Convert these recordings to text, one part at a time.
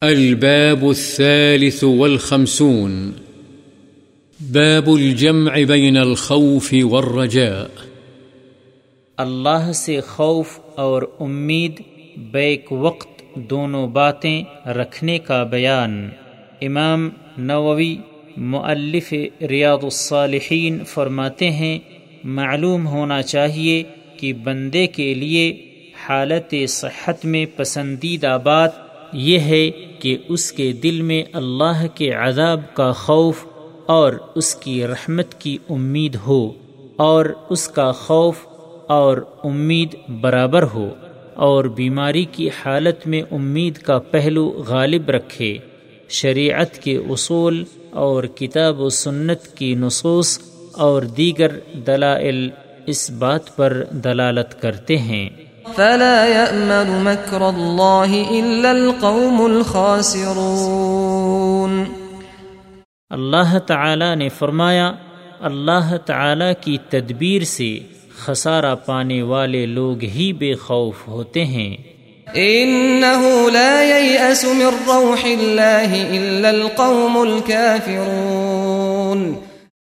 الباب الثالث والخمسون. باب الجمع بين الخوف والرجاء. اللہ سے خوف اور امید بیک وقت دونوں باتیں رکھنے کا بیان۔ امام نووی، مؤلف ریاض الصالحین فرماتے ہیں، معلوم ہونا چاہیے کہ بندے کے لیے حالت صحت میں پسندیدہ بات یہ ہے کہ اس کے دل میں اللہ کے عذاب کا خوف اور اس کی رحمت کی امید ہو اور اس کا خوف اور امید برابر ہو اور بیماری کی حالت میں امید کا پہلو غالب رکھے۔ شریعت کے اصول اور کتاب و سنت کی نصوص اور دیگر دلائل اس بات پر دلالت کرتے ہیں۔ فلا يأمن مكر الله إلا القوم الخاسرون. اللہ تعالی نے فرمایا اللہ تعالی کی تدبیر سے خسارہ پانے والے لوگ ہی بے خوف ہوتے ہیں۔ انه لا ييأس من روح الله الا القوم الكافرون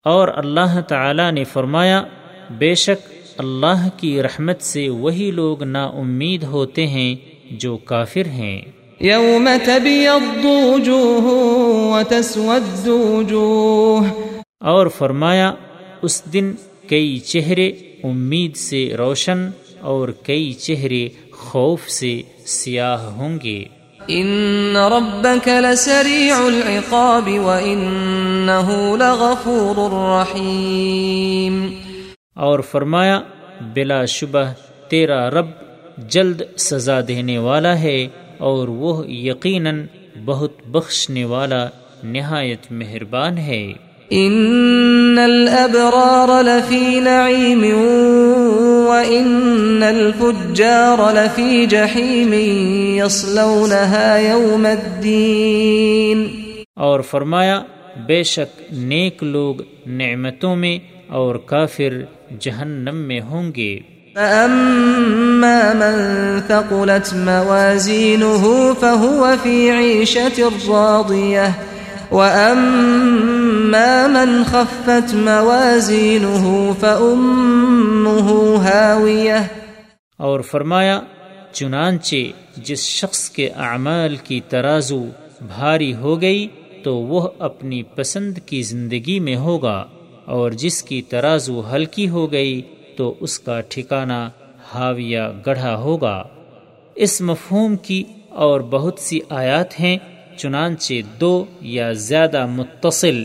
اور اللہ تعالی نے فرمایا بے شک اللہ کی رحمت سے وہی لوگ نا امید ہوتے ہیں جو کافر ہیں۔ یوم تبیض وجوہ وتسود وجوہ۔ اور فرمایا اس دن کئی چہرے امید سے روشن اور کئی چہرے خوف سے سیاہ ہوں گے۔ ان ربك لسريع العقاب وانه لغفور رحيم اور فرمایا بلا شبہ تیرا رب جلد سزا دینے والا ہے اور وہ یقیناً بہت بخشنے والا نہایت مہربان ہے۔ ان الابرار لفی نعیم وان الفجار لفی جحیم یصلونها یوم الدین۔ اور فرمایا بے شک نیک لوگ نعمتوں میں اور کافر جہنم میں ہوں گے۔ فأما من ثقلت موازينه فهو في عيشة راضية وأما من خفت موازينه فأمه هاوية اور فرمایا چنانچہ جس شخص کے اعمال کی ترازو بھاری ہو گئی تو وہ اپنی پسند کی زندگی میں ہوگا۔ اور جس کی ترازو ہلکی ہو گئی تو اس کا ٹھکانہ حاویہ گڑھا ہوگا۔ اس مفہوم کی اور بہت سی آیات ہیں، چنانچہ دو یا زیادہ متصل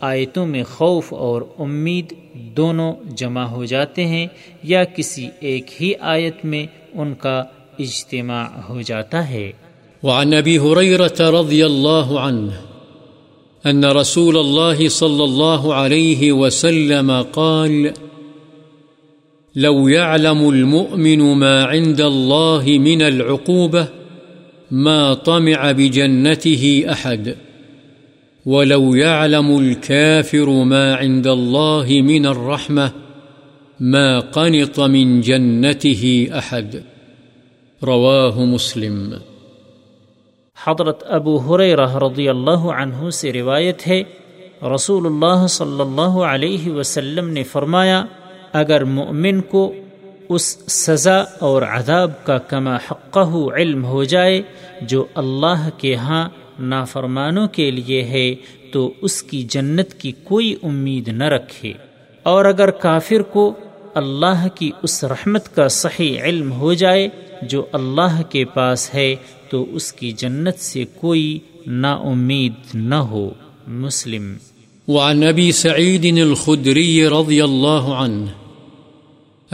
آیتوں میں خوف اور امید دونوں جمع ہو جاتے ہیں یا کسی ایک ہی آیت میں ان کا اجتماع ہو جاتا ہے۔ وعن ابی رضی اللہ عنہ أن رسول الله صلى الله عليه وسلم قال، لو يعلم المؤمن ما عند الله من العقوبة، ما طمع بجنته أحد. ولو يعلم الكافر ما عند الله من الرحمة، ما قنط من جنته أحد. رواه مسلم. حضرت ابو رضی اللہ عنہ سے روایت ہے رسول اللہ صلی اللہ علیہ وسلم نے فرمایا، اگر مؤمن کو اس سزا اور عذاب کا کما حقہ علم ہو جائے، جو اللہ کے ہاں نافرمانوں کے لیے ہے، تو اس کی جنت کی کوئی امید نہ رکھے۔ اور اگر کافر کو اللہ کی اس رحمت کا صحیح علم ہو جائے، جو اللہ کے پاس ہے تو اس کی جنت سے کوئی نا امید نہ ہو۔ مسلم۔ وعن ابي سعيد الخدري رضي الله عنه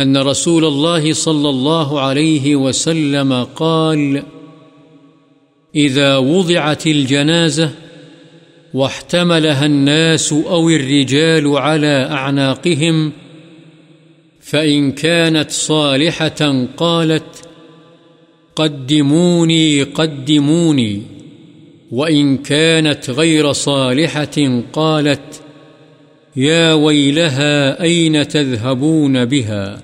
أن رسول الله صلى الله عليه وسلم قال إذا وضعت الجنازة واحتملها الناس أو الرجال على أعناقهم فإن كانت صالحة قالت قدموني قدموني. وإن كانت غير صالحة قالت، يا ويلها أين تذهبون بها؟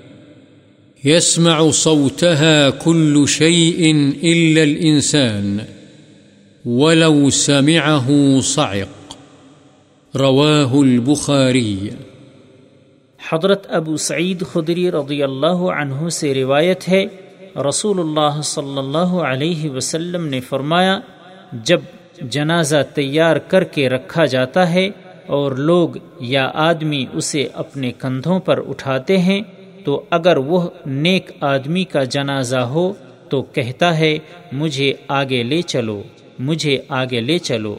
يسمع صوتها كل شيء إلا الإنسان، ولو سمعه صعق. رواه البخاري. حضرت ابو سعید خدری رضی اللہ عنہ سے روایت ہے رسول اللہ صلی اللہ علیہ وسلم نے فرمایا، جب جنازہ تیار کر کے رکھا جاتا ہے اور لوگ یا آدمی اسے اپنے کندھوں پر اٹھاتے ہیں، تو اگر وہ نیک آدمی کا جنازہ ہو، تو کہتا ہے، مجھے آگے لے چلو، مجھے آگے لے چلو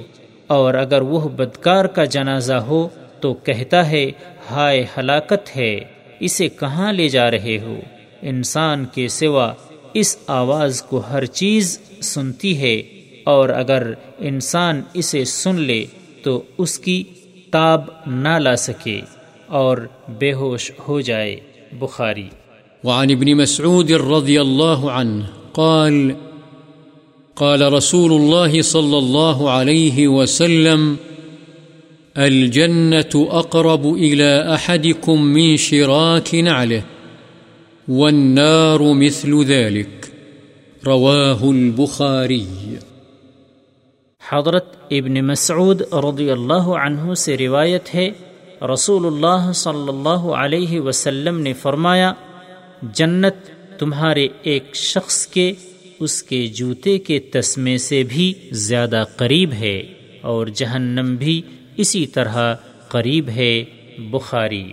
اور اگر وہ بدکار کا جنازہ ہو، تو کہتا ہے، ہائے ہلاکت ہے، اسے کہاں لے جا رہے ہو؟ انسان کے سوا اس آواز کو ہر چیز سنتی ہے اور اگر انسان اسے سن لے تو اس کی تاب نہ لا سکے اور بے ہوش ہو جائے۔ بخاری۔ وعن ابن مسعود رضي الله عنه قال قال رسول الله صلى الله عليه وسلم، الجنة أقرب إلى أحدكم من شراك نعله۔ والنار مثل ذلك. رواه البخاري. حضرت ابن مسعود رضی اللہ عنہ سے روایت ہے رسول اللہ صلی اللہ علیہ وسلم نے فرمایا، جنت تمہارے ایک شخص کے، اس کے جوتے کے تسمے سے بھی زیادہ قریب ہے اور جہنم بھی اسی طرح قریب ہے، بخاری۔